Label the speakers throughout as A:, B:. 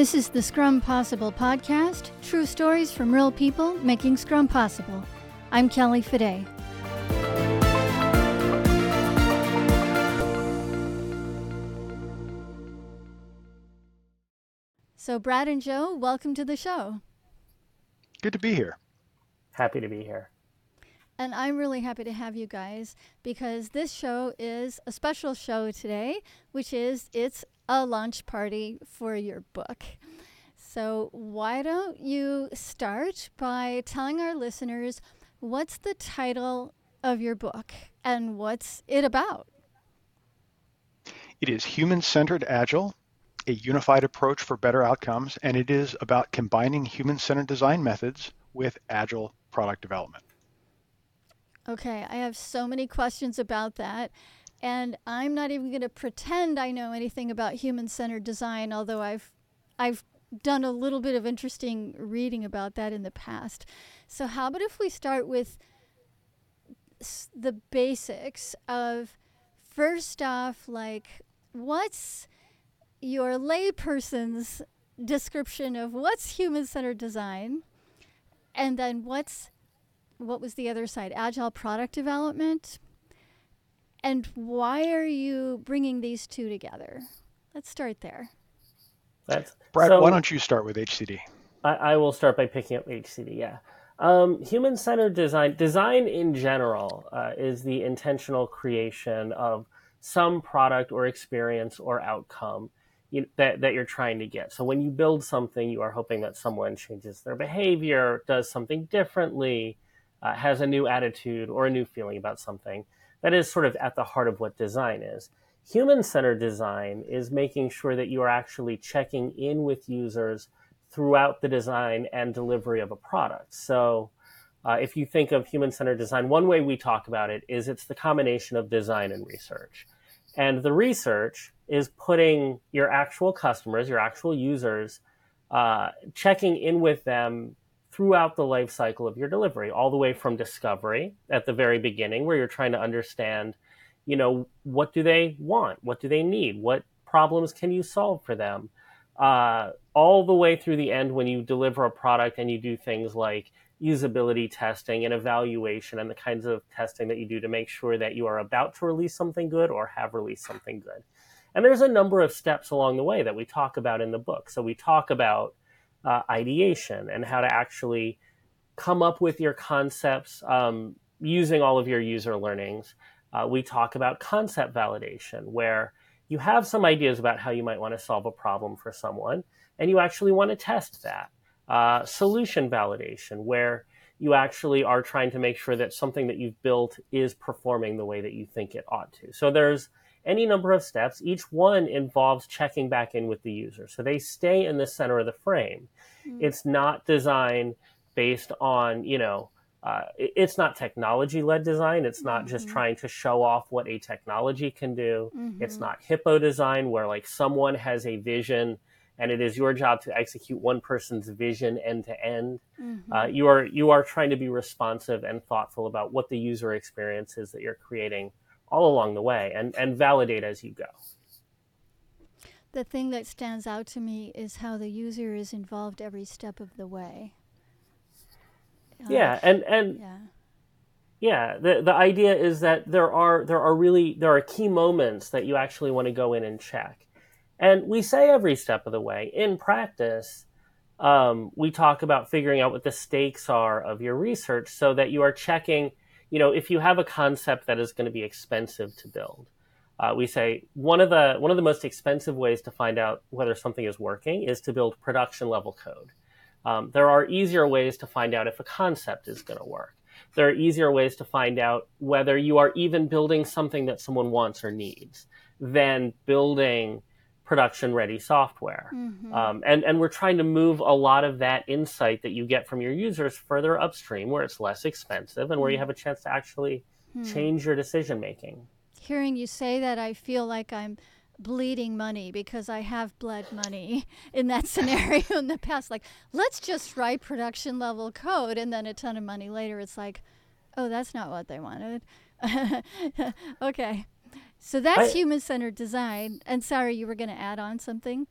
A: This is the Scrum Possible podcast, true stories from real people making Scrum possible. I'm Kelly Fide. So, Brad and Joe, welcome to the show.
B: Good to be here.
C: Happy to be here.
A: And I'm really happy to have you guys because this show is a special show today, which is it's a launch party for your book. So, why don't you start by telling our listeners what's the title of your book and what's it about?
B: It is Human Centered Agile, a unified approach for better outcomes, and it is about combining human centered design methods with agile product development.
A: Okay, I have so many questions about that. And I'm not even going to pretend I know anything about human-centered design, although I've I've done a little bit of interesting reading about that in the past. So how about if we start with the basics of first off like what's your layperson's description of what's human-centered design? And then what's what was the other side? Agile product development and why are you bringing these two together? Let's start there.
B: That's, Brad, so why don't you start with HCD?
C: I, I will start by picking up HCD, yeah. Um, human centered design, design in general, uh, is the intentional creation of some product or experience or outcome you, that, that you're trying to get. So when you build something, you are hoping that someone changes their behavior, does something differently, uh, has a new attitude or a new feeling about something. That is sort of at the heart of what design is. Human centered design is making sure that you are actually checking in with users throughout the design and delivery of a product. So, uh, if you think of human centered design, one way we talk about it is it's the combination of design and research. And the research is putting your actual customers, your actual users, uh, checking in with them throughout the life cycle of your delivery, all the way from discovery at the very beginning, where you're trying to understand, you know, what do they want? What do they need? What problems can you solve for them? Uh, all the way through the end when you deliver a product and you do things like usability testing and evaluation and the kinds of testing that you do to make sure that you are about to release something good or have released something good. And there's a number of steps along the way that we talk about in the book. So we talk about uh, ideation and how to actually come up with your concepts um, using all of your user learnings. Uh, we talk about concept validation, where you have some ideas about how you might want to solve a problem for someone, and you actually want to test that. Uh, solution validation, where you actually are trying to make sure that something that you've built is performing the way that you think it ought to. So there's any number of steps. Each one involves checking back in with the user. So they stay in the center of the frame. Mm-hmm. It's not design based on, you know, uh, it's not technology led design. It's not mm-hmm. just trying to show off what a technology can do. Mm-hmm. It's not HiPPO design where like someone has a vision and it is your job to execute one person's vision end to end. Mm-hmm. Uh, you are you are trying to be responsive and thoughtful about what the user experience is that you're creating all along the way and, and validate as you go.
A: The thing that stands out to me is how the user is involved every step of the way.
C: yeah, and and yeah. yeah, the the idea is that there are there are really there are key moments that you actually want to go in and check. And we say every step of the way. In practice, um, we talk about figuring out what the stakes are of your research so that you are checking you know, if you have a concept that is going to be expensive to build, uh, we say one of the one of the most expensive ways to find out whether something is working is to build production level code. Um, there are easier ways to find out if a concept is going to work. There are easier ways to find out whether you are even building something that someone wants or needs than building production ready software. Mm-hmm. Um, and, and we're trying to move a lot of that insight that you get from your users further upstream where it's less expensive and where you mm-hmm. have a chance to actually hmm. change your decision making.
A: Hearing you say that, I feel like I'm bleeding money because I have bled money in that scenario in the past. Like, let's just write production level code, and then a ton of money later, it's like, oh, that's not what they wanted. okay. So that's human centered design. And sorry, you were going to add on something?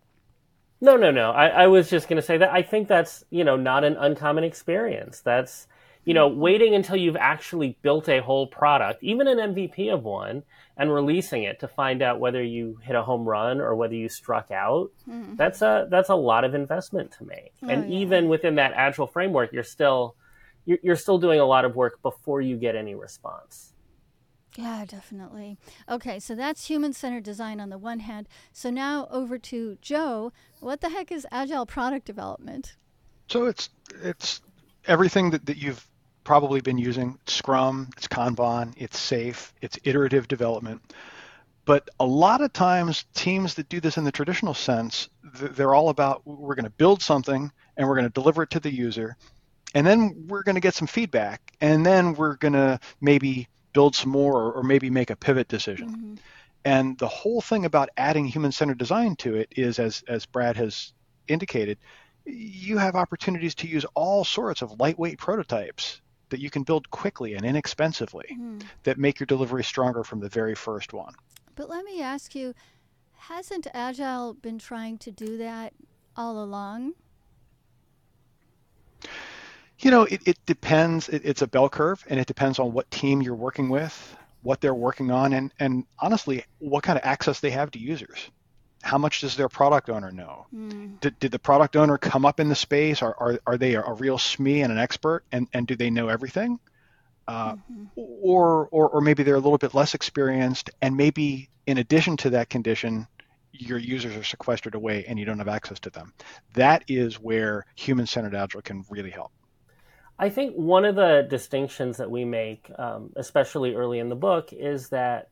C: No, no, no. I, I was just going to say that I think that's you know not an uncommon experience. That's you know waiting until you've actually built a whole product, even an MVP of one, and releasing it to find out whether you hit a home run or whether you struck out. Mm. That's a that's a lot of investment to make. Oh, and yeah. even within that agile framework, you're still you're, you're still doing a lot of work before you get any response.
A: Yeah, definitely. Okay, so that's human centered design on the one hand. So now over to Joe. What the heck is agile product development?
B: So it's it's everything that, that you've probably been using. Scrum, it's Kanban, it's SAFe, it's iterative development. But a lot of times, teams that do this in the traditional sense, they're all about we're going to build something and we're going to deliver it to the user, and then we're going to get some feedback, and then we're going to maybe build some more or, or maybe make a pivot decision. Mm-hmm. And the whole thing about adding human-centered design to it is, as as Brad has indicated, you have opportunities to use all sorts of lightweight prototypes that you can build quickly and inexpensively mm-hmm. that make your delivery stronger from the very first one.
A: But let me ask you, hasn't Agile been trying to do that all along?
B: You know, it, it depends. It, it's a bell curve, and it depends on what team you're working with, what they're working on, and, and honestly, what kind of access they have to users. How much does their product owner know? Mm. Did, did the product owner come up in the space? Are, are, are they a, real SME and an expert, and, and do they know everything? Uh, mm-hmm. or, or, or maybe they're a little bit less experienced, and maybe in addition to that condition, your users are sequestered away and you don't have access to them. That is where human centered agile can really help.
C: I think one of the distinctions that we make, um, especially early in the book, is that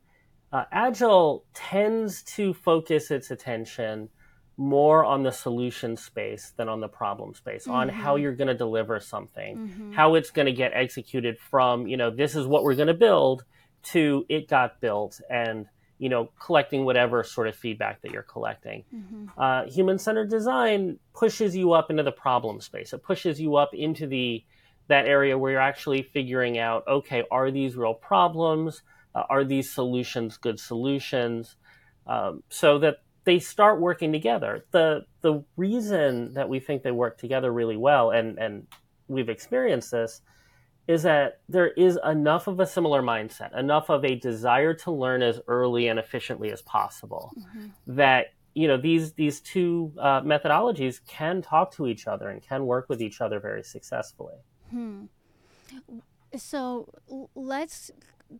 C: uh, Agile tends to focus its attention more on the solution space than on the problem space, mm-hmm. on how you're going to deliver something, mm-hmm. how it's going to get executed from, you know, this is what we're going to build to it got built and, you know, collecting whatever sort of feedback that you're collecting. Mm-hmm. Uh, Human centered design pushes you up into the problem space, it pushes you up into the that area where you're actually figuring out okay are these real problems? Uh, are these solutions good solutions? Um, so that they start working together. The the reason that we think they work together really well and and we've experienced this is that there is enough of a similar mindset enough of a desire to learn as early and efficiently as possible mm-hmm. that you know these these two uh, methodologies can talk to each other and can work with each other very successfully
A: Hmm. So let's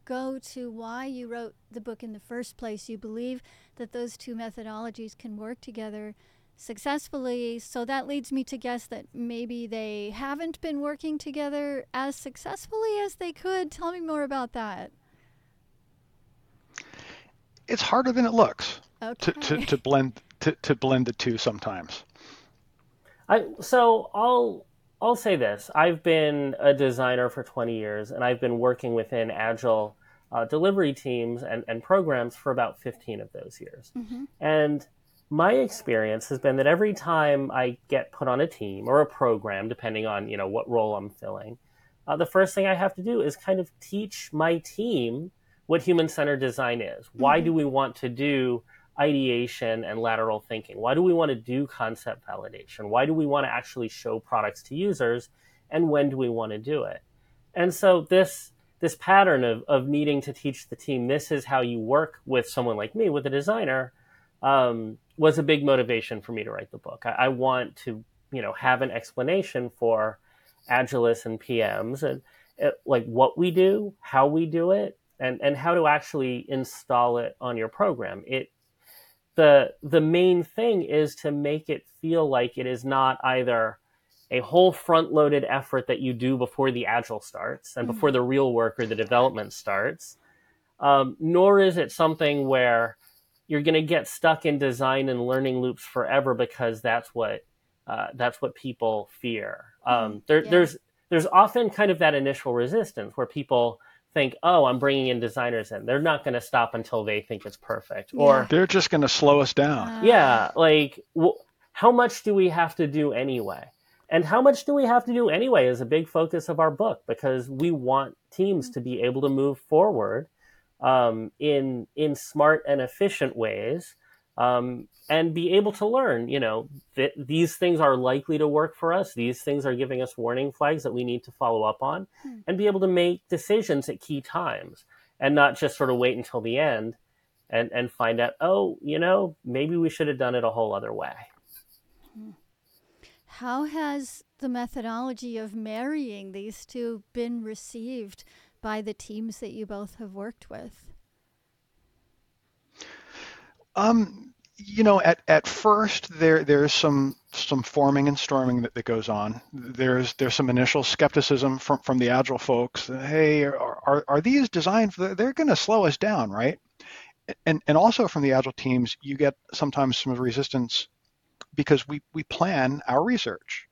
A: go to why you wrote the book in the first place. You believe that those two methodologies can work together successfully. So that leads me to guess that maybe they haven't been working together as successfully as they could. Tell me more about that.
B: It's harder than it looks
A: okay.
B: to, to, to blend to, to blend the two sometimes.
C: I so I'll I'll say this I've been a designer for 20 years, and I've been working within Agile uh, delivery teams and, and programs for about 15 of those years. Mm-hmm. And my experience has been that every time I get put on a team or a program, depending on you know what role I'm filling, uh, the first thing I have to do is kind of teach my team what human centered design is. Mm-hmm. Why do we want to do ideation and lateral thinking? Why do we want to do concept validation? Why do we want to actually show products to users? And when do we want to do it? And so this this pattern of, of needing to teach the team this is how you work with someone like me, with a designer, um, was a big motivation for me to write the book. I, I, want to, you know, have an explanation for Agilists and PMs and uh, like what we do, how we do it, and and how to actually install it on your program. It the the main thing is to make it feel like it is not either a whole front loaded effort that you do before the agile starts and mm-hmm. before the real work or the development starts um, nor is it something where you're going to get stuck in design and learning loops forever because that's what uh, that's what people fear um, mm-hmm. there, yeah. there's there's often kind of that initial resistance where people think, oh, I'm bringing in designers in. They're not going to stop until they think it's perfect. Yeah. Or
B: they're just going to slow us down.
C: Uh, yeah. Like, how much do we have to do anyway? And how much do we have to do anyway is a big focus of our book because we want teams to be able to move forward um, in in smart and efficient ways um, and be able to learn, you know, that these things are likely to work for us. These things are giving us warning flags that we need to follow up on hmm. and be able to make decisions at key times and not just sort of wait until the end and, and find out, oh, you know, maybe we should have done it a whole other way. Hmm.
A: How has the methodology of marrying these two been received by the teams that you both have worked with?
B: Um, you know, at, at first there there's some some forming and storming that, that goes on. There's there's some initial skepticism from, from the agile folks. Hey, are, are, are these designed? For, they're going to slow us down, right? And and also from the agile teams, you get sometimes some resistance because we we plan our research.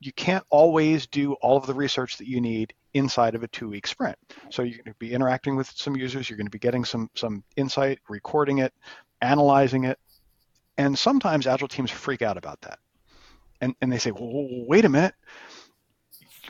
B: You can't always do all of the research that you need inside of a two week sprint. So you're going to be interacting with some users. You're going to be getting some some insight, recording it, analyzing it. And sometimes agile teams freak out about that. And, and they say, well, wait a minute.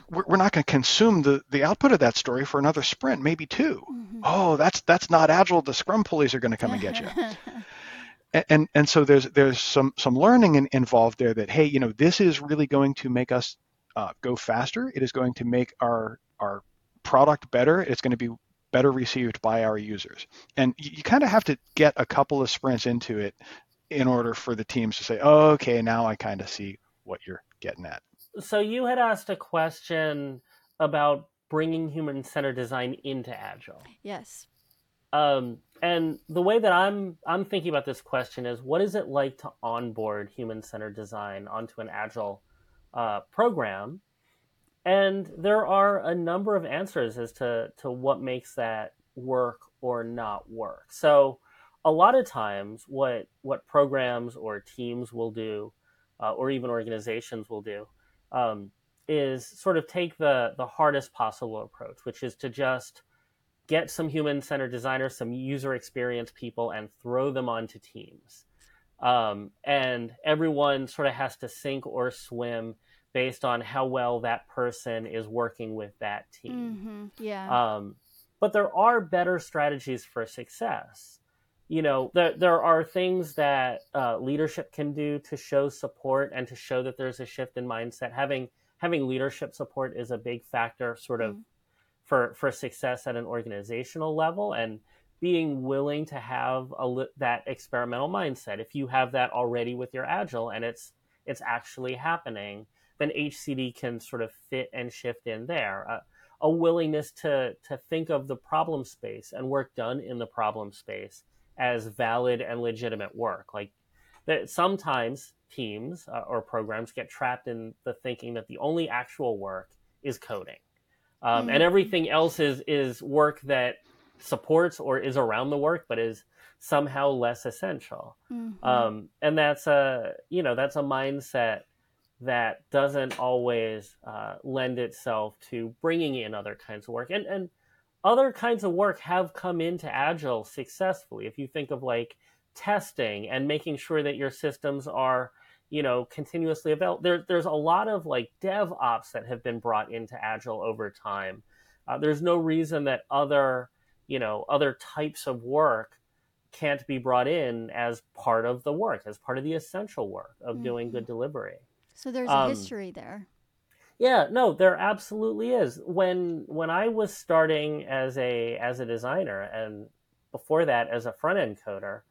B: We're, we're not going to consume the, the output of that story for another sprint, maybe 2 mm-hmm. Oh, that's that's not agile. The scrum police are going to come and get you. and, and, and so there's there's some some learning in, involved there that hey, you know, this is really going to make us uh, go faster. It is going to make our our product better. It's going to be better received by our users. And you, you kind of have to get a couple of sprints into it in order for the teams to say, oh, okay, now I kind of see what you're getting at.
C: So you had asked a question about bringing human centered design into Agile.
A: Yes.
C: Um, and the way that I'm I'm thinking about this question is, what is it like to onboard human centered design onto an Agile uh, program? And there are a number of answers as to, to what makes that work or not work. So, a lot of times, what, what programs or teams will do, uh, or even organizations will do, um, is sort of take the, the hardest possible approach, which is to just get some human centered designers, some user experience people, and throw them onto teams. Um, and everyone sort of has to sink or swim based on how well that person is working with that
A: team. Mm-hmm. Yeah. Um,
C: but there are better strategies for success. You know, there, there are things that uh, leadership can do to show support and to show that there's a shift in mindset. Having having leadership support is a big factor, sort of, mm-hmm. for for success at an organizational level, and being willing to have a that experimental mindset. If you have that already with your agile and it's it's actually happening, then HCD can sort of fit and shift in there. Uh, a willingness to to think of the problem space and work done in the problem space as valid and legitimate work. Like that sometimes teams uh, or programs get trapped in the thinking that the only actual work is coding, um, mm-hmm. and everything else is is work that supports or is around the work, but is somehow less essential. Mm-hmm. Um, and that's a you know that's a mindset that doesn't always uh, lend itself to bringing in other kinds of work. And, and other kinds of work have come into Agile successfully. If you think of like testing and making sure that your systems are, you know, continuously available, there, there's a lot of like dev ops that have been brought into Agile over time. Uh, there's no reason that other, you know, other types of work can't be brought in as part of the work, as part of the essential work of mm-hmm. doing good delivery.
A: So there's a um, history there.
C: Yeah, no, there absolutely is. When when I was starting as a as a designer and before that as a front end coder,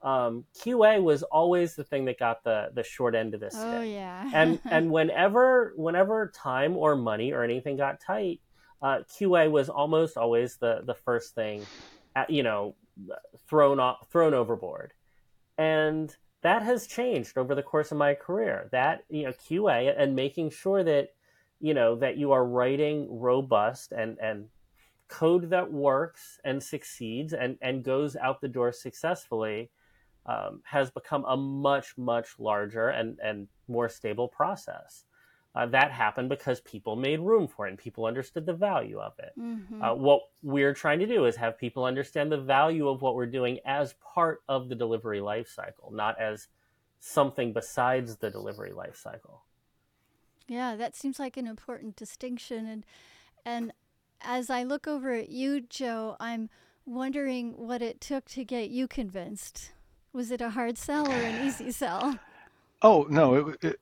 C: um, QA was always the thing that got the the short end of the oh, stick.
A: Oh yeah.
C: and and whenever whenever time or money or anything got tight, uh, QA was almost always the the first thing, at, you know, thrown off, thrown overboard. And that has changed over the course of my career. That you know QA and making sure that you know that you are writing robust and and code that works and succeeds and and goes out the door successfully um, has become a much much larger and and more stable process. Uh, that happened because people made room for it and people understood the value of it. Mm-hmm. Uh, what we're trying to do is have people understand the value of what we're doing as part of the delivery life cycle, not as something besides the delivery life cycle.
A: Yeah, that seems like an important distinction and and as I look over at you, Joe, I'm wondering what it took to get you convinced Was it a hard sell or an easy sell?
B: Oh no, it,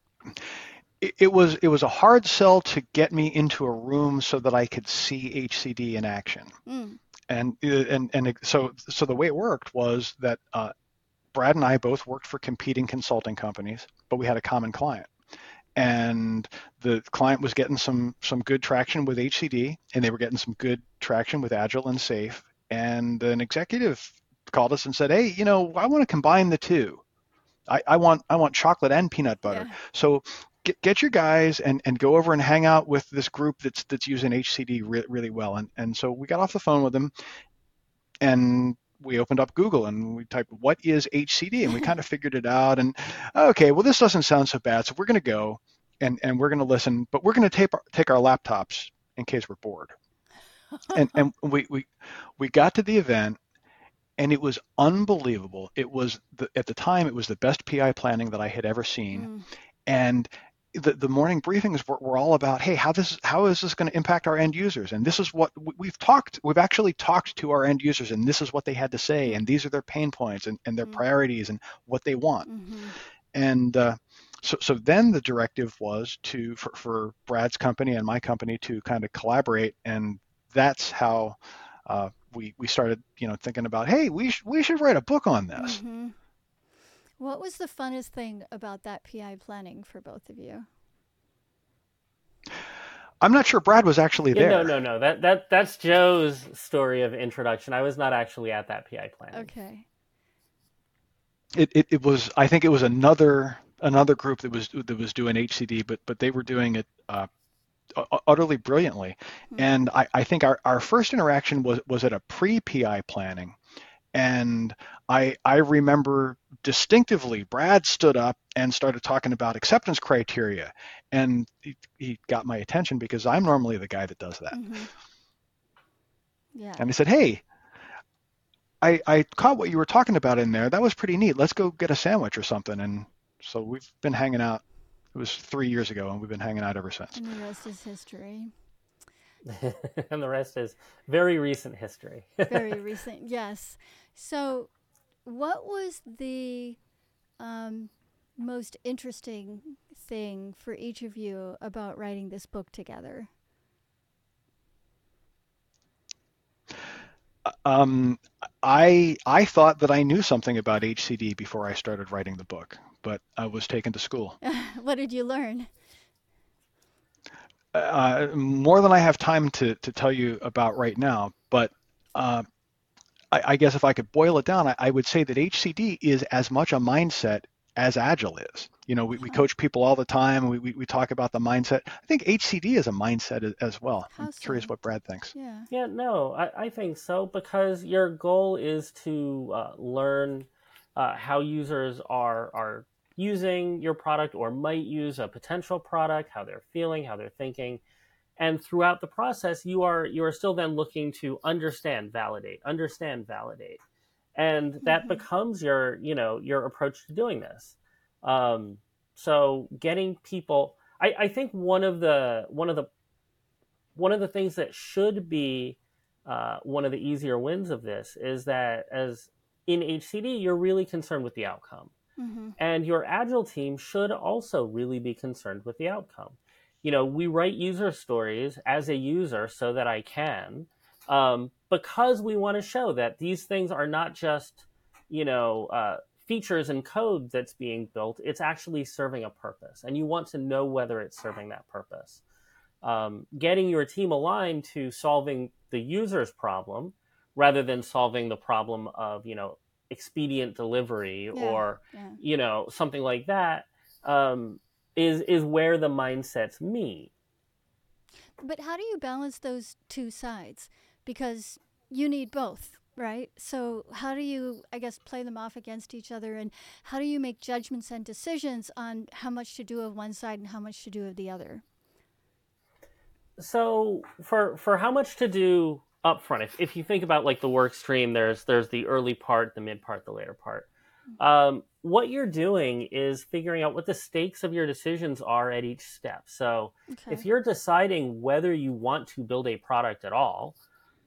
B: it, it was it was a hard sell to get me into a room so that I could see HCD in action.
A: Mm.
B: And and and so so the way it worked was that uh, Brad and I both worked for competing consulting companies, but we had a common client. And the client was getting some some good traction with HCD, and they were getting some good traction with Agile and SAFe. And an executive called us and said, "Hey, you know, I want to combine the two. I, I want I want chocolate and peanut butter.
A: Yeah.
B: So get, get your guys and, and go over and hang out with this group that's that's using HCD re- really well. And and so we got off the phone with them, and we opened up Google and we typed what is HCD and we kind of figured it out. And okay, well this doesn't sound so bad, so we're going to go and and we're going to listen, but we're going to take our, take our laptops in case we're bored. and and we we we got to the event and it was unbelievable. It was the, at the time it was the best PI planning that I had ever seen,
A: Mm.
B: and the, the morning briefings were, were all about, hey, how this how is this going to impact our end users? And this is what we- we've talked. We've actually talked to our end users, and this is what they had to say, and these are their pain points and, and their
A: Mm.
B: priorities and what they want.
A: hmm
B: And uh, so so then the directive was to for, for Brad's company and my company to kind of collaborate, and that's how. Uh, we, we started you know thinking about hey we sh- we should write a book on this
A: hmm What was the funnest thing about that PI planning for both of you?
B: I'm not sure Brad was actually
C: Yeah,
B: there.
C: no, no, no. That that that's Joe's story of introduction. I was not actually at that PI planning.
A: Okay.
B: It, it it was I think it was another another group that was that was doing HCD, but but they were doing it uh, utterly brilliantly.
A: Hmm.
B: And I, I think our, our first interaction was was at a pre PI planning, and I I remember distinctively Brad stood up and started talking about acceptance criteria, and he, he got my attention because I'm normally the guy that does that.
A: hmm Yeah.
B: And he said, "Hey, I I caught what you were talking about in there. That was pretty neat. Let's go get a sandwich or something." And so we've been hanging out. It was three years ago, and we've been hanging out ever since.
A: And the rest is history.
C: and the rest is very recent history.
A: Very recent, yes. So, what was the um, most interesting thing for each of you about writing this book together?
B: Um, I I thought that I knew something about HCD before I started writing the book, but I was taken to school.
A: what did you learn?
B: Uh, more than I have time to to tell you about right now, but. Uh, I, I guess if I could boil it down, I, I would say that HCD is as much a mindset as Agile is. You know, we, we coach people all the time. We, we, we talk about the mindset. I think HCD is a mindset as, as well.
A: How
B: I'm curious what Brad thinks.
A: Yeah.
C: Yeah, no, I, I think so because your goal is to uh, learn uh, how users are are using your product or might use a potential product, how they're feeling, how they're thinking, and throughout the process, you are you are still then looking to understand, validate, understand, validate, and that
A: Mhm.
C: becomes your you know your approach to doing this. Um, so getting people, I, I think one of the one of the one of the things that should be uh, one of the easier wins of this is that as in HCD, you're really concerned with the outcome.
A: hmm
C: And your agile team should also really be concerned with the outcome. You know, we write user stories as a user so that I can, um, because we want to show that these things are not just, you know, uh, features and code that's being built. It's actually serving a purpose, and you want to know whether it's serving that purpose. Um, getting your team aligned to solving the user's problem rather than solving the problem of, you know, expedient delivery
A: Yeah.
C: or
A: Yeah.
C: you know something like that um, is is where the mindsets meet.
A: But how do you balance those two sides? Because you need both, right? So how do you, I guess, play them off against each other, and how do you make judgments and decisions on how much to do of one side and how much to do of the other?
C: So for for how much to do up front, if, if you think about like the work stream, there's there's the early part, the mid part, the later part. Um, what you're doing is figuring out what the stakes of your decisions are at each step. So
A: Okay.
C: if you're deciding whether you want to build a product at all,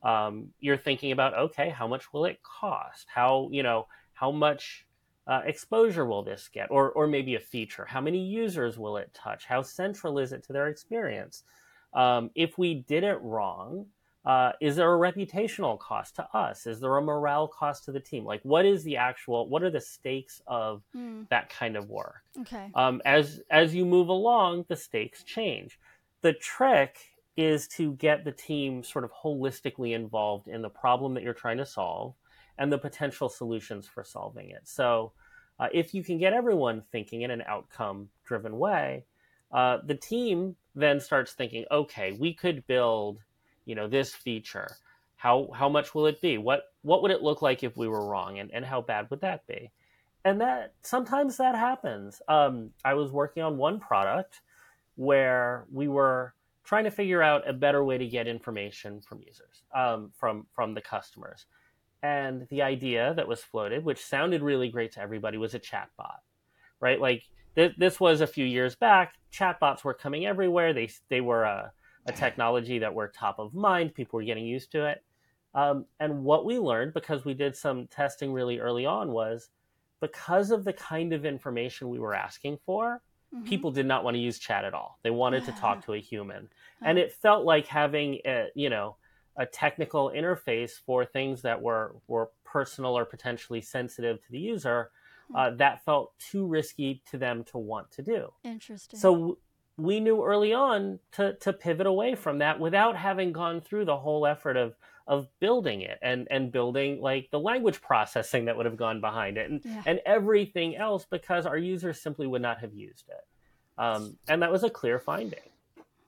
C: um, you're thinking about okay, how much will it cost? How you know how much uh, exposure will this get? Or, or maybe a feature. How many users will it touch? How central is it to their experience? Um, if we did it wrong, uh, is there a reputational cost to us? Is there a morale cost to the team? Like, what is the actual? What are the stakes of mm. that kind of work?
A: Okay.
C: Um, as as you move along, the stakes change. The trick is to get the team sort of holistically involved in the problem that you're trying to solve and the potential solutions for solving it. So, uh, if you can get everyone thinking in an outcome driven way, uh, the team then starts thinking, okay, we could build, you know, this feature. How how much will it be? What what would it look like if we were wrong, and and how bad would that be? And that sometimes that happens. Um, I was working on one product where we were trying to figure out a better way to get information from users, um, from from the customers. And the idea that was floated, which sounded really great to everybody, was a chatbot, right? Like th- this was a few years back. Chatbots were coming everywhere. They they were a, a technology that were top of mind. People were getting used to it. Um, and what we learned, because we did some testing really early on, was because of the kind of information we were asking for, mm-hmm. people did not want to use chat at all. They wanted to talk to a human, and it felt like having a, you know a technical interface for things that were were personal or potentially sensitive to the user. Hmm. Uh, that felt too risky to them to want to do.
A: Interesting.
C: So we knew early on to to pivot away from that without having gone through the whole effort of of building it and and building like the language processing that would have gone behind it and yeah. and everything else because our users simply would not have used it. Um, and that was a clear finding.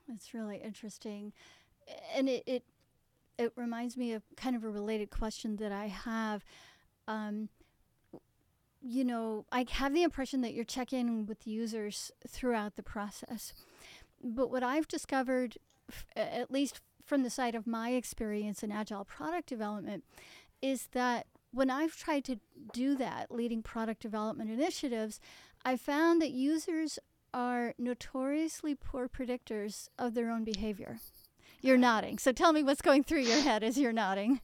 A: That's really interesting. And it, it it reminds me of kind of a related question that i have. Um, you know, I have the impression that you're checking with users throughout the process. But what I've discovered, f- at least from the side of my experience in agile product development, is that when I've tried to do that, leading product development initiatives, I found that users are notoriously poor predictors of their own behavior. You're nodding. So tell me what's going through your head as you're nodding.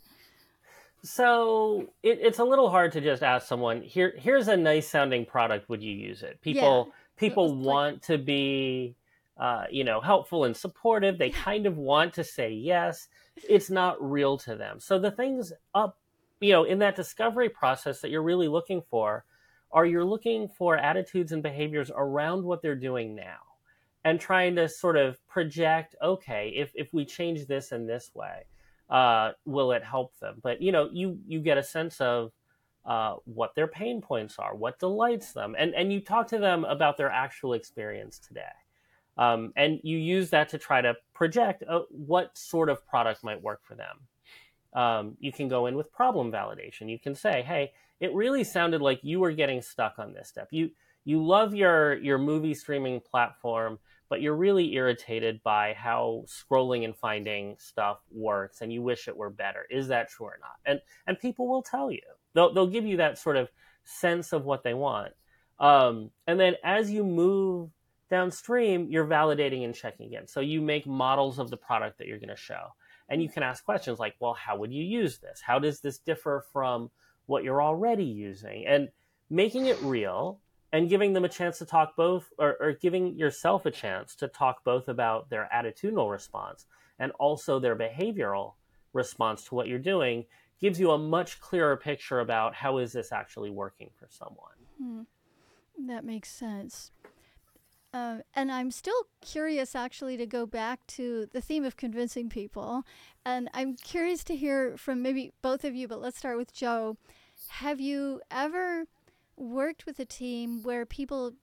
C: So it, it's a little hard to just ask someone here. Here's a nice sounding product. Would you use it? People yeah. people want like... to be, uh, you know, helpful and supportive. They kind of want to say yes. It's not real to them. So the things up, you know, in that discovery process that you're really looking for, are you're looking for attitudes and behaviors around what they're doing now, and trying to sort of project. Okay, if if we change this in this way uh, will it help them? But you know, you you get a sense of uh, what their pain points are, what delights them, and and you talk to them about their actual experience today, um, and you use that to try to project uh, what sort of product might work for them. Um, you can go in with problem validation. You can say, "Hey, it really sounded like you were getting stuck on this step. You you love your your movie streaming platform." But you're really irritated by how scrolling and finding stuff works and you wish it were better. Is that true or not? And and people will tell you. They'll they'll give you that sort of sense of what they want. Um, and then as you move downstream, you're validating and checking again. So you make models of the product that you're going to show. And you can ask questions like, well, how would you use this? How does this differ from what you're already using? And making it real and giving them a chance to talk both or, or, giving yourself a chance to talk both about their attitudinal response and also their behavioral response to what you're doing gives you a much clearer picture about how is this actually working for someone
A: hmm. that makes sense uh, and I'm still curious actually to go back to the theme of convincing people. And I'm curious to hear from maybe both of you, but let's start with Joe. Have you ever worked with a team where people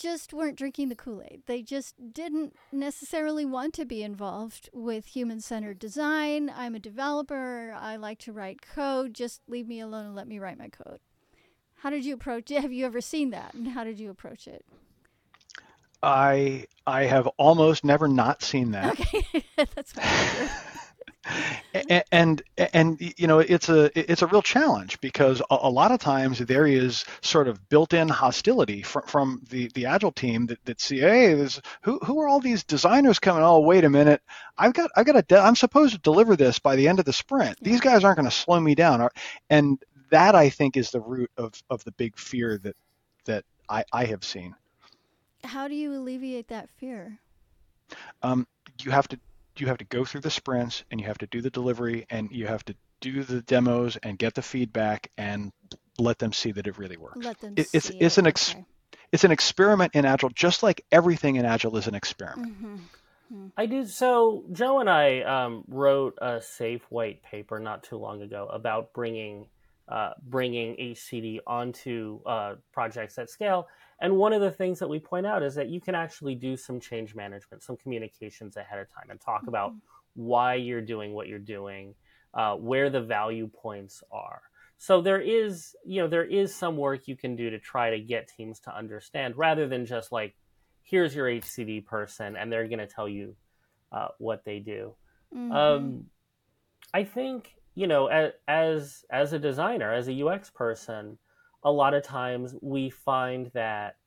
A: just weren't drinking the Kool Aid. They just didn't necessarily want to be involved with human centered design. I'm a developer. I like to write code. Just leave me alone and let me write my code. How did you approach it? Have you ever seen that? And how did you approach it?
B: I I have almost never not seen that.
A: Okay, that's
B: and, and, and you know it's a it's a real challenge because a, a, lot of times there is sort of built-in hostility from, from the, the agile team that, that see hey there's, who who are all these designers coming? Oh wait a minute. I've got I got a de- I'm supposed to deliver this by the end of the sprint. These guys aren't going to slow me down. And that I think is the root of, of the big fear that that I, I have seen.
A: How do you alleviate that fear?
B: Um, you have to you have to go through the sprints and you have to do the delivery and you have to do the demos and get the feedback and let them see that it really works.
A: Let them
B: It- it's
A: see
B: it's
A: it.
B: an ex,
A: okay.
B: it's an experiment in agile, just like everything in agile is an experiment.
A: Mhm.
C: I do. So Joe and I um, wrote a SAFe white paper not too long ago about bringing uh, bringing HCD onto uh, projects at scale. And one of the things that we point out is that you can actually do some change management, some communications ahead of time, and talk about why you're doing what you're doing, uh, where the value points are. So there is, you know, there is some work you can do to try to get teams to understand, rather than just like here's your HCD person and they're going to tell you uh, what they do.
A: Mhm.
C: Um, I think you know, as, as as a designer, as a UX person, a lot of times we find that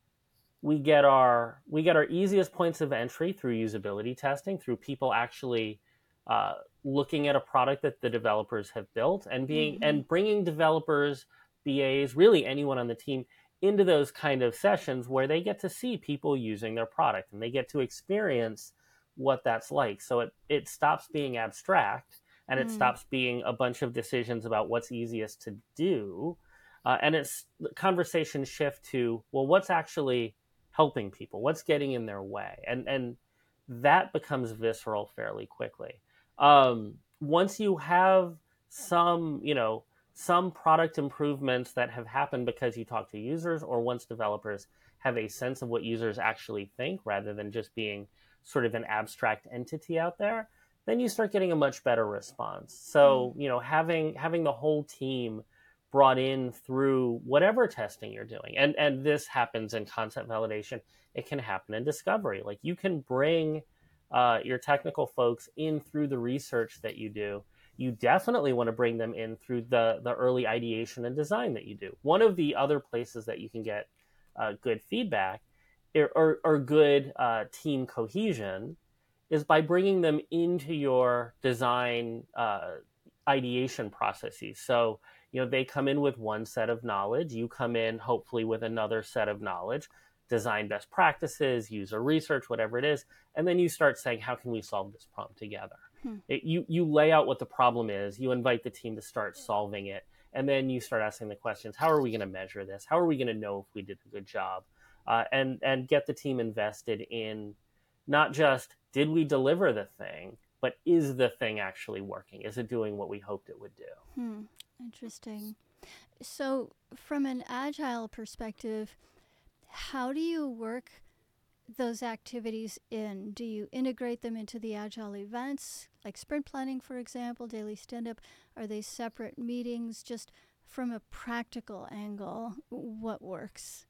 C: we get our we get our easiest points of entry through usability testing, through people actually uh, looking at a product that the developers have built and being
A: Mhm.
C: and bringing developers, BAs, really anyone on the team into those kind of sessions where they get to see people using their product and they get to experience what that's like. So it, it stops being abstract and it
A: Mm.
C: stops being a bunch of decisions about what's easiest to do. Uh, and it's the conversation shift to, well, what's actually helping people? What's getting in their way? And, and that becomes visceral fairly quickly. Um, once you have some, you know, some product improvements that have happened because you talk to users or once developers have a sense of what users actually think rather than just being sort of an abstract entity out there then you start getting a much better response. So you know having having the whole team brought in through whatever testing you're doing and and this happens in concept validation. It can happen in discovery. Like you can bring uh, your technical folks in through the research that you do. You definitely want to bring them in through the the early ideation and design that you do. One of the other places that you can get uh, good feedback or, or, or good uh, team cohesion is by bringing them into your design uh, ideation processes. So you know they come in with one set of knowledge, you come in hopefully with another set of knowledge. Design best practices, user research, whatever it is, and then you start saying, "How can we solve this problem together?" it, you you lay out what the problem is you invite the team to start solving it and then you start asking the questions how are we going to measure this how are we going to know if we did a good job uh, and and get the team invested in not just did we deliver the thing but is the thing actually working is it doing what we hoped it would do
A: Hmm. Interesting. So, from an agile perspective, how do you work those activities in? Do you integrate them into the agile events, like sprint planning, for example, daily stand up? Are they separate meetings? Just from a practical angle, what works?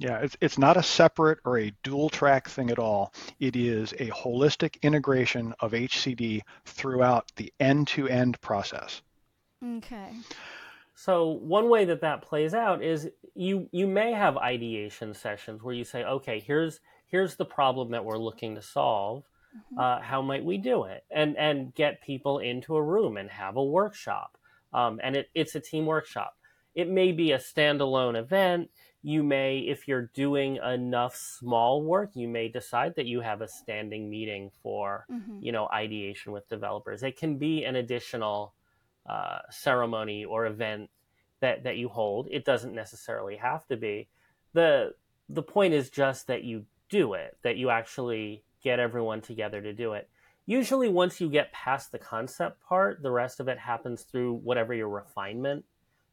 B: Yeah, it's, it's not a separate or a dual track thing at all. It is a holistic integration of HCD throughout the end to end process.
A: Okay.
C: So one way that that plays out is you you may have ideation sessions where you say, okay, here's here's the problem that we're looking to solve. Uh, how might we do it? And and get people into a room and have a workshop. Um, and it, it's a team workshop. It may be a standalone event. You may, if you're doing enough small work, you may decide that you have a standing meeting for
A: hmm
C: you know ideation with developers. It can be an additional uh, ceremony or event that that you hold. It doesn't necessarily have to be. the The point is just that you do it. That you actually get everyone together to do it. Usually, once you get past the concept part, the rest of it happens through whatever your refinement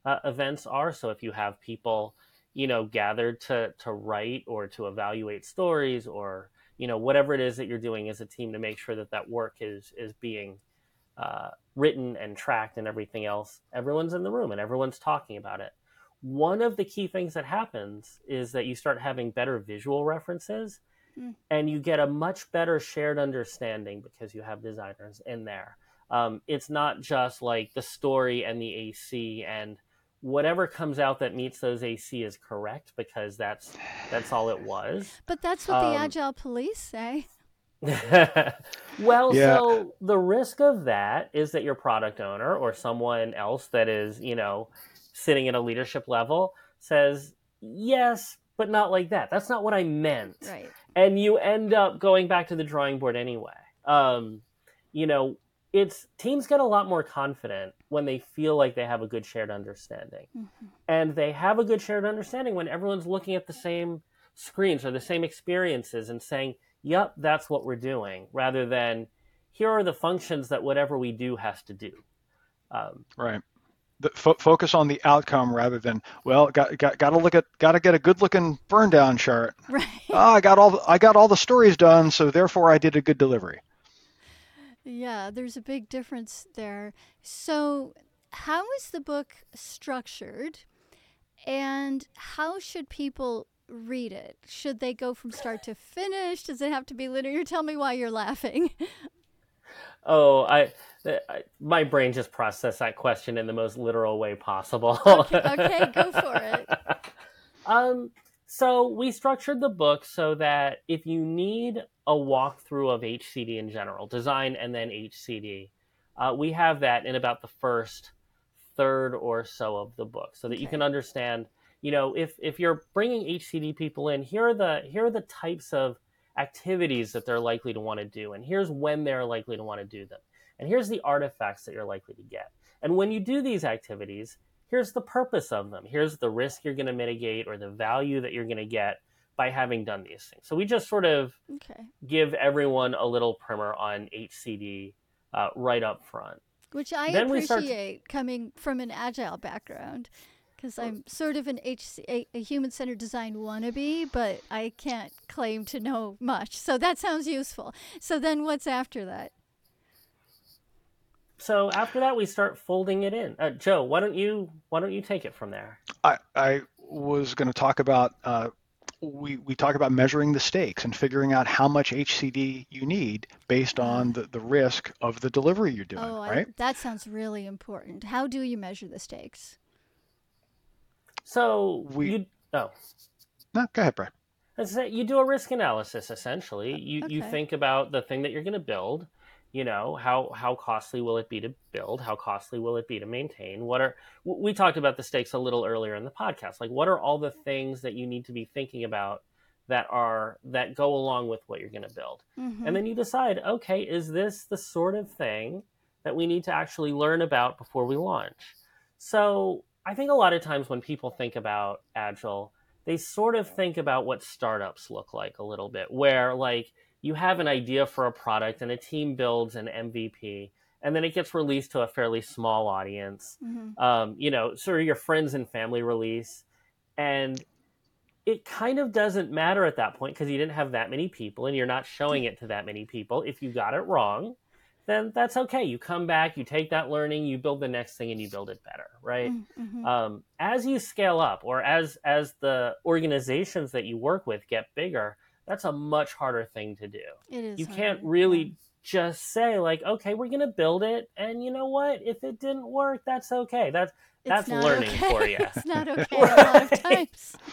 C: uh, events are. So if you have people, you know, gathered to to write or to evaluate stories or you know whatever it is that you're doing as a team to make sure that that work is is being uh, written and tracked and everything else everyone's in the room and everyone's talking about it one of the key things that happens is that you start having better visual references
A: Mm.
C: and you get a much better shared understanding because you have designers in there um, it's not just like the story and the ac and whatever comes out that meets those ac is correct because that's that's all it was
A: But that's what the
C: Um,
A: agile police say.
C: well,
B: Yeah.
C: so the risk of that is that your product owner or someone else that is, you know, sitting at a leadership level says, yes, but not like that. That's not what I meant.
A: Right.
C: And you end up going back to the drawing board anyway. Um, you know, it's teams get a lot more confident when they feel like they have a good shared understanding.
A: Mm-hmm.
C: And they have a good shared understanding when everyone's looking at the same screens or the same experiences and saying, yep, that's what we're doing, rather than here are the functions that whatever we do has to do. Um,
B: right. The, fo- focus on the outcome rather than well, got got got to look at got to get a good looking burn down chart.
A: Right.
B: Oh, I got all I got all the stories done, so therefore I did a good delivery.
A: Yeah, there's a big difference there. So, how is the book structured, and how should people read it? Should they go from start to finish? Does it have to be linear? Tell me why you're laughing.
C: Oh, I, I, my brain just processed that question in the most literal way possible.
A: okay, okay, go for it.
C: um, so we structured the book so that if you need a walkthrough of HCD in general, design and then HCD, uh, we have that in about the first third or so of the book, so that you can understand. You know, if if you're bringing HCD people in, here are the here are the types of activities that they're likely to want to do, and here's when they're likely to want to do them, and here's the artifacts that you're likely to get. And when you do these activities, here's the purpose of them. Here's the risk you're going to mitigate or the value that you're going to get by having done these things. So we just sort of
A: Okay,
C: give everyone a little primer on HCD uh, right up front.
A: which I
C: Then start to-
A: appreciate coming from an agile background. Because I'm sort of an HC, a, a human-centered design wannabe, but I can't claim to know much. So that sounds useful. So then, what's after that?
C: So after that, we start folding it in. Uh, Joe, why don't you why don't you take it from there?
B: I, I was going to talk about uh, we we talk about measuring the stakes and figuring out how much HCD you need based on the, the risk of the delivery you're doing,
A: Oh, I,
B: right?
A: that sounds really important. How do you measure the stakes?
C: So
B: We-
C: you oh
B: No, go ahead, Brad.
C: Let's you do a risk analysis essentially. You you think about the thing that you're going to build. You know how how costly will it be to build? How costly will it be to maintain? What are we talked about the stakes a little earlier in the podcast? Like what are all the things that you need to be thinking about that are that go along with what you're going to build?
A: Mhm.
C: And then you decide, okay, is this the sort of thing that we need to actually learn about before we launch? So I think a lot of times when people think about Agile, they sort of think about what startups look like a little bit, where like you have an idea for a product and a team builds an MVP and then it gets released to a fairly small audience
A: Mhm.
C: um, you know, sort of your friends and family release. And it kind of doesn't matter at that point because you didn't have that many people and you're not showing it to that many people. If you got it wrong, then that's okay. You come back, you take that learning, you build the next thing, and you build it better, right?
A: Mhm.
C: Um, as you scale up, or as as the organizations that you work with get bigger, that's a much harder thing to do
A: It is.
C: you
A: hard,
C: can't really just say like okay we're gonna build it and you know what if it didn't work that's okay that's that's learning
A: okay.
C: for you.
A: it's not okay a lot of
C: Right.
A: times.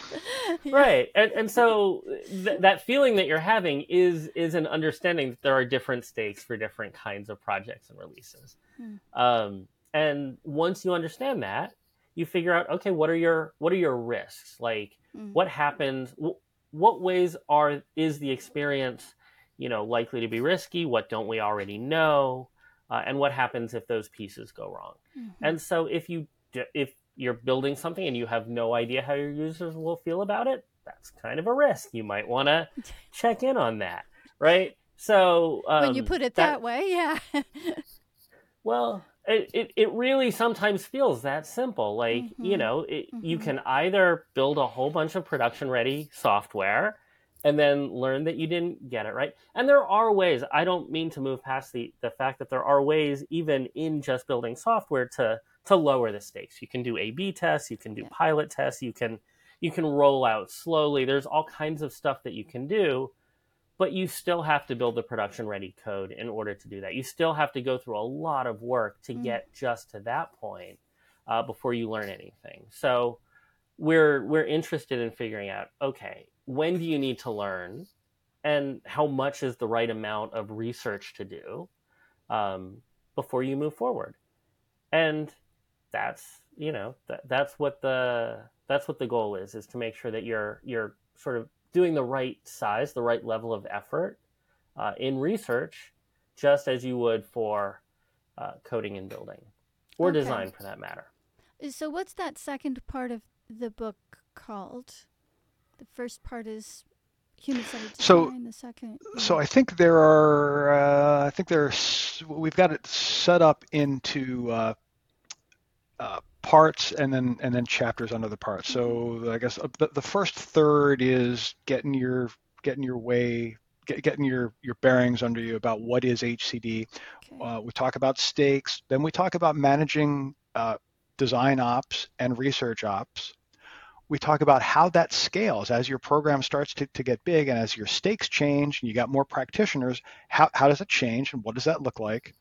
A: Yeah.
C: right and, and so th- that feeling that you're having is is an understanding that there are different stakes for different kinds of projects and releases
A: Hmm.
C: um, and once you understand that you figure out okay what are your what are your risks like
A: Mm.
C: what happens what ways are is the experience you know likely to be risky? What don't we already know? Uh, and what happens if those pieces go wrong?
A: Mhm.
C: and so if you if you're building something and you have no idea how your users will feel about it that's kind of a risk. You might want to check in on that right? So um,
A: when you put it that, way, yeah.
C: well, it, it, it really sometimes feels that simple. Like, you
A: Mhm.
C: know, it, you
A: Mhm.
C: can either build a whole bunch of production ready software and then learn that you didn't get it right. And there are ways, I don't mean to move past the, the fact that there are ways, even in just building software, to, to lower the stakes. You can do A B tests, you can do
A: Yeah.
C: pilot tests, you can you can roll out slowly. There's all kinds of stuff that you can do but you still have to build the production ready code in order to do that. You still have to go through a lot of work to
A: Mm.
C: get just to that point uh, before you learn anything. So we're we're interested in figuring out okay, when do you need to learn, and how much is the right amount of research to do um, before you move forward, and that's you know that, that's what the that's what the goal is is to make sure that you're you're sort of doing the right size the right level of effort uh, in research just as you would for uh, coding and building or
A: Okay.
C: design for that matter
A: So what's that second part of the book called? The first part is human centered
B: So-
A: design. the second.
B: So I think there are, uh, I think there's, we've got it set up into uh, uh, parts and then and then chapters under the parts. So I guess uh, the, the first third is getting your getting your way, get, getting your your bearings under you about what is HCD.
A: Okay.
B: Uh, we talk about stakes. Then we talk about managing uh, design ops and research ops. We talk about how that scales as your program starts to, to get big and as your stakes change and you got more practitioners, how, how does it change and what does that look like?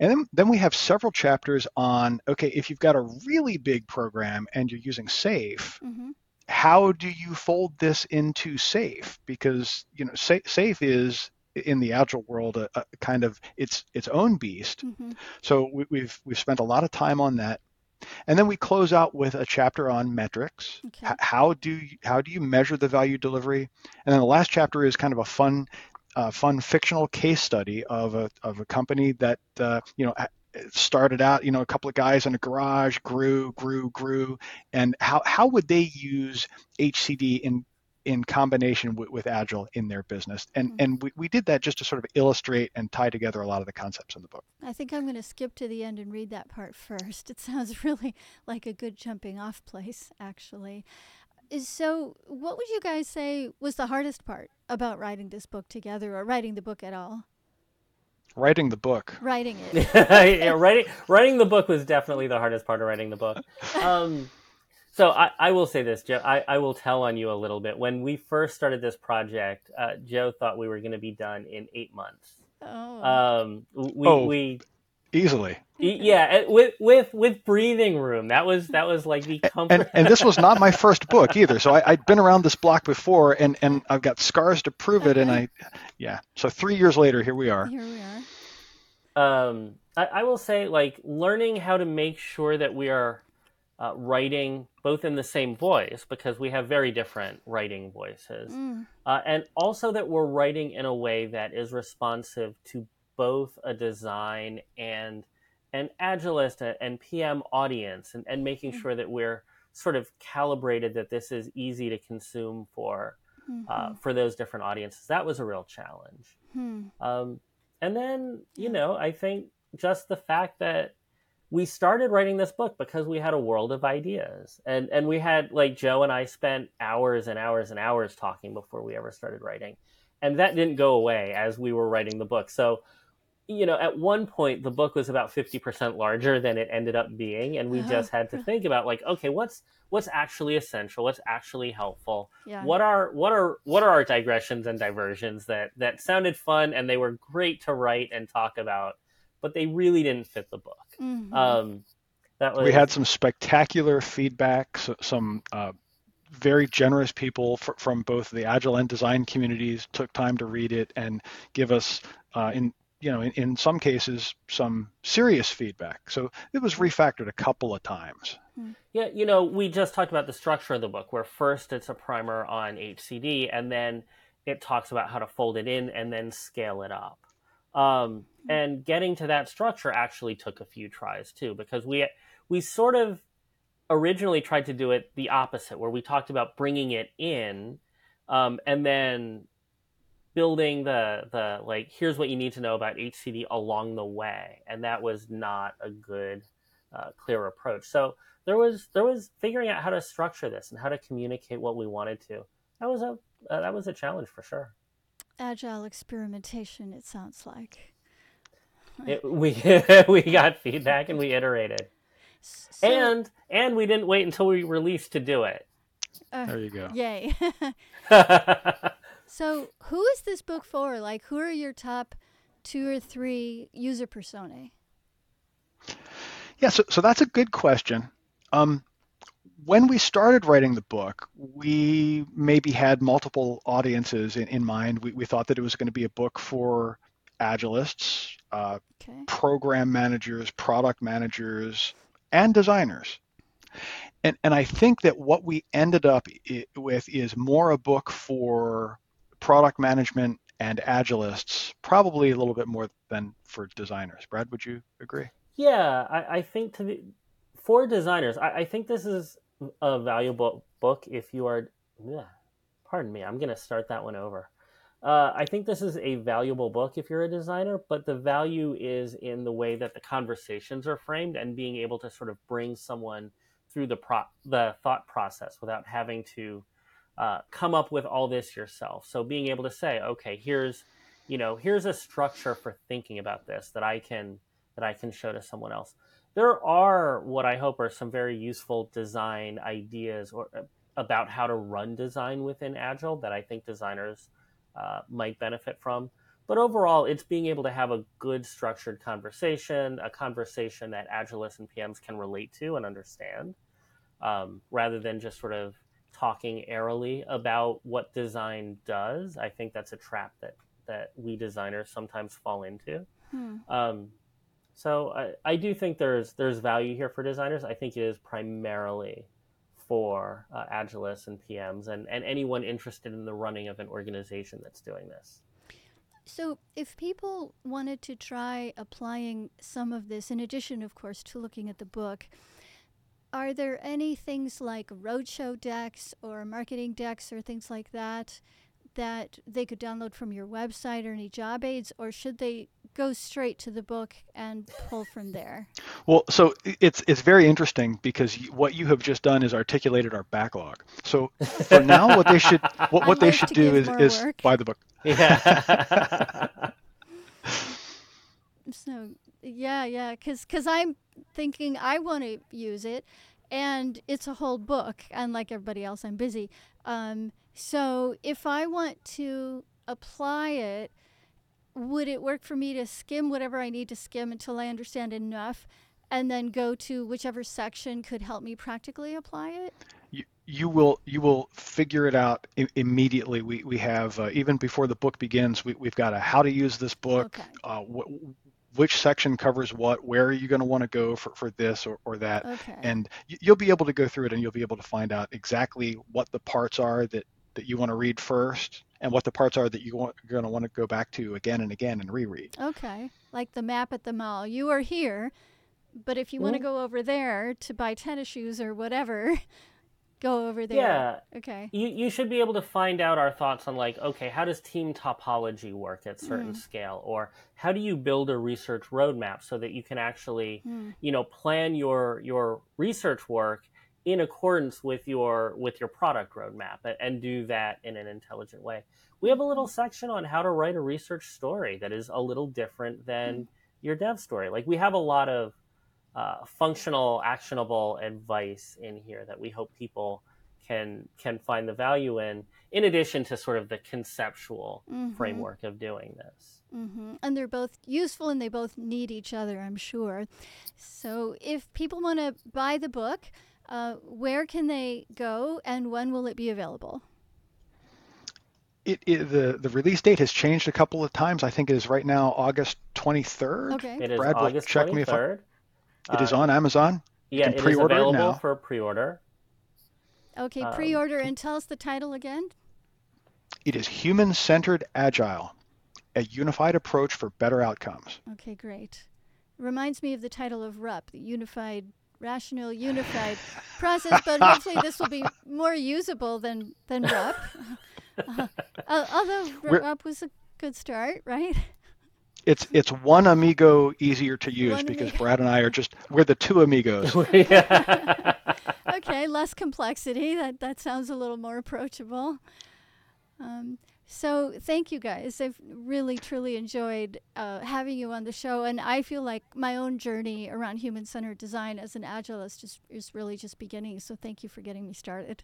B: And then, then we have several chapters on, okay, if you've got a really big program and you're using SAFe,
A: mm-hmm.
B: how do you fold this into SAFe because you know Sa- SAFe is in the agile world a, a kind of its its own beast
A: Mm-hmm.
B: so we, we've we've spent a lot of time on that and then we close out with a chapter on metrics
A: Okay.
B: H- how do you, how do you measure the value delivery and then the last chapter is kind of a fun uh, fun fictional case study of a of a company that uh, you know started out you know a couple of guys in a garage grew grew grew and how how would they use HCD in in combination with, with agile in their business and
A: Mhm.
B: and we, we did that just to sort of illustrate and tie together a lot of the concepts in the book
A: I think I'm going to skip to the end and read that part first. It sounds really like a good jumping off place, actually. Is- So, what would you guys say was the hardest part about writing this book together or writing the book at all?
B: writing the book
A: Writing it.
C: yeah, writing writing the book was definitely the hardest part of writing the book. Um, so I, I will say this, Joe. I, I will tell on you a little bit. When we first started this project, uh, Joe thought we were going to be done in eight months.
A: Oh.
C: Um, we,
B: Oh.
C: we
B: easily
C: yeah, with with with breathing room. That was that was like the comfort.
B: and and this was not my first book either so I, i'd been around this block before and and i've got scars to prove it and i yeah so three years later here we are
A: Here we are.
C: um, I, I will say like learning how to make sure that we are uh, writing both in the same voice because we have very different writing voices
A: Mm.
C: uh, and also that we're writing in a way that is responsive to both a design and an agilist and- pm audience and, and making
A: Mm.
C: sure that we're sort of calibrated that this is easy to consume for
A: Mhm.
C: uh, for those different audiences that was a real challenge
A: Hmm.
C: um, and then, you
A: Yeah.
C: know, I think just the fact that we started writing this book because we had a world of ideas. And and we had like Joe and I spent hours and hours and hours talking before we ever started writing. And that didn't go away as we were writing the book. So, you know, at one point the book was about 50% larger than it ended up being and we
A: Uh-huh.
C: just had to think about like, okay, what's what's actually essential? What's actually helpful?
A: Yeah.
C: what are what are what are our digressions and diversions that that sounded fun and they were great to write and talk about but they really didn't fit the book
A: Mhm.
C: um that was
B: we had some spectacular feedback so, some uh, very generous people fr- from both the agile and design communities took time to read it and give us uh, in you know in, in some cases some serious feedback. So it was refactored a couple of times.
C: Yeah you know we just talked about the structure of the book where first it's a primer on hcd and then it talks about how to fold it in and then scale it up. Um, and getting to that structure actually took a few tries too because we we sort of originally tried to do it the opposite where we talked about bringing it in um, and then building the the like here's what you need to know about hcd along the way. And that was not a good uh, clear approach. So there was there was figuring out how to structure this and how to communicate what we wanted to. That was a uh, that was a challenge for sure.
A: Agile experimentation, it sounds like.
C: it, we we got feedback and we iterated.
A: So,
C: and and we didn't wait until we released to do it.
A: Uh,
B: there you go.
A: yay. so, who is this book for? Like, who are your top two or three user personae?
B: Yeah, so, so that's a good question. Um, when we started writing the book, we maybe had multiple audiences in, in mind. We, we thought that it was going to be a book for agilists, uh,
A: Okay.
B: program managers, product managers, and designers. And, and I think that what we ended up with is more a book for product management and agilists, probably a little bit more than for designers. Brad, would you agree?
C: Yeah, I, I think to the, for designers, I, I, think this is a valuable book if you are. Pardon me, I'm going to start that one over. Uh, I think this is a valuable book if you're a designer, but the value is in the way that the conversations are framed and being able to sort of bring someone through the pro- the thought process without having to uh, come up with all this yourself. So being able to say, okay, here's you know here's a structure for thinking about this that I can that I can show to someone else. There are what I hope are some very useful design ideas or uh, about how to run design within Agile that I think designers uh, might benefit from. But overall, it's being able to have a good structured conversation, a conversation that Agilists and PMs can relate to and understand, um, rather than just sort of talking airily about what design does. I think that's a trap that that we designers sometimes fall into. Hmm. Um, so I, I do think there's there's value here for designers. I think it is primarily for uh, Agilists and PMs and, and anyone interested in the running of an organization that's doing this.
A: So, if people wanted to try applying some of this, in addition, of course, to looking at the book, are there any things like roadshow decks or marketing decks or things like that that they could download from your website or any job aids, or should they go straight to the book and pull from there?
B: Well, so it's it's very interesting because what you have just done is articulated our backlog. So for now, what they should what, what they should do is, is buy the book.
A: Yeah. so yeah, yeah, because because I'm thinking I want to use it, and it's a whole book, and like everybody else, I'm busy. Um, so if I want to apply it would it work for me to skim whatever I need to skim until I understand enough and then go to whichever section could help me practically apply it?
B: You, you will you will figure it out I- immediately. We, we have uh, even before the book begins, we, we've got a how to use this book, okay. uh, wh- which section covers what, where are you going to want to go for, for this or, or that, okay. and you'll be able to go through it and you'll be able to find out exactly what the parts are that that you want to read first and what the parts are that you want, you're going to want to go back to again and again and reread.
A: Okay. Like the map at the mall. You are here, but if you mm-hmm. want to go over there to buy tennis shoes or whatever, go over there.
C: Yeah.
A: Okay.
C: You you should be able to find out our thoughts on like, okay, how does team topology work at certain mm. scale, or how do you build a research roadmap so that you can actually, mm. you know, plan your your research work in accordance with your with your product roadmap and do that in an intelligent way. We have a little section on how to write a research story that is a little different than mm. your dev story. Like we have a lot of uh, functional, actionable advice in here that we hope people can can find the value in. In addition to sort of the conceptual mm-hmm. framework of doing this.
A: Mm-hmm. And they're both useful and they both need each other, I'm sure. So if people want to buy the book, uh, where can they go and when will it be available?
B: It, it, the the release date has changed a couple of times. I think it is right now August 23rd.
A: Okay.
C: It is Brad, August check 23rd. Me if I,
B: uh, on Amazon.
C: Yeah, it is available now. for pre-order.
A: Okay, um, pre-order um, and tell us the title again.
B: It is Human-Centered Agile, a unified approach for better outcomes.
A: Okay, great. Reminds me of the title of RUP, the Unified rational, unified process. But hopefully, this will be more usable than than RUP. Uh, although RUP was a good start, right?
B: It's it's one amigo easier to use one because amigo. Brad and I are just we're the two amigos.
A: okay, less complexity. That that sounds a little more approachable. Um, so thank you guys. I've really truly enjoyed uh, having you on the show, and I feel like my own journey around human-centered design as an agilist just is really just beginning. So thank you for getting me started.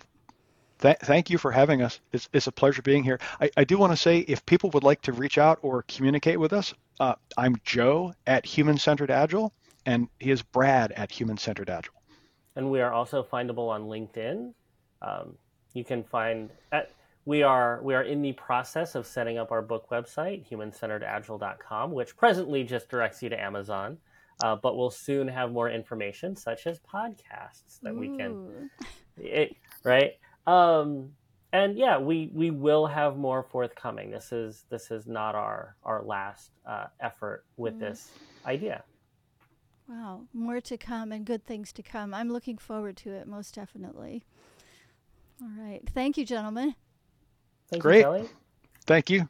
B: Th- thank you for having us. It's, it's a pleasure being here. I, I do want to say if people would like to reach out or communicate with us, uh, I'm Joe at Human Centered Agile, and he is Brad at Human Centered Agile.
C: And we are also findable on LinkedIn. Um, you can find at we are we are in the process of setting up our book website, humancenteredagile.com, which presently just directs you to Amazon. uh, but we'll soon have more information, such as podcasts that Ooh. we can, it, right? Um, and yeah, we we will have more forthcoming. This is this is not our our last uh, effort with mm. this idea.
D: Wow, more to come and good things to come. I'm looking forward to it most definitely. All right, thank you, gentlemen.
C: Thank
B: Great.
C: You,
B: thank you.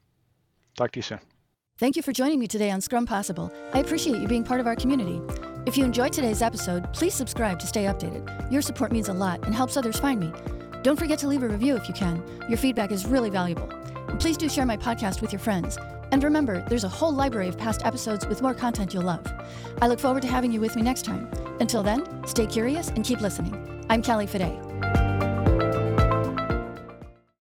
B: Talk to you soon.
A: Thank you for joining me today on Scrum Possible. I appreciate you being part of our community. If you enjoyed today's episode, please subscribe to stay updated. Your support means a lot and helps others find me. Don't forget to leave a review if you can. Your feedback is really valuable. Please do share my podcast with your friends. And remember, there's a whole library of past episodes with more content you'll love. I look forward to having you with me next time. Until then, stay curious and keep listening. I'm Kelly Fide.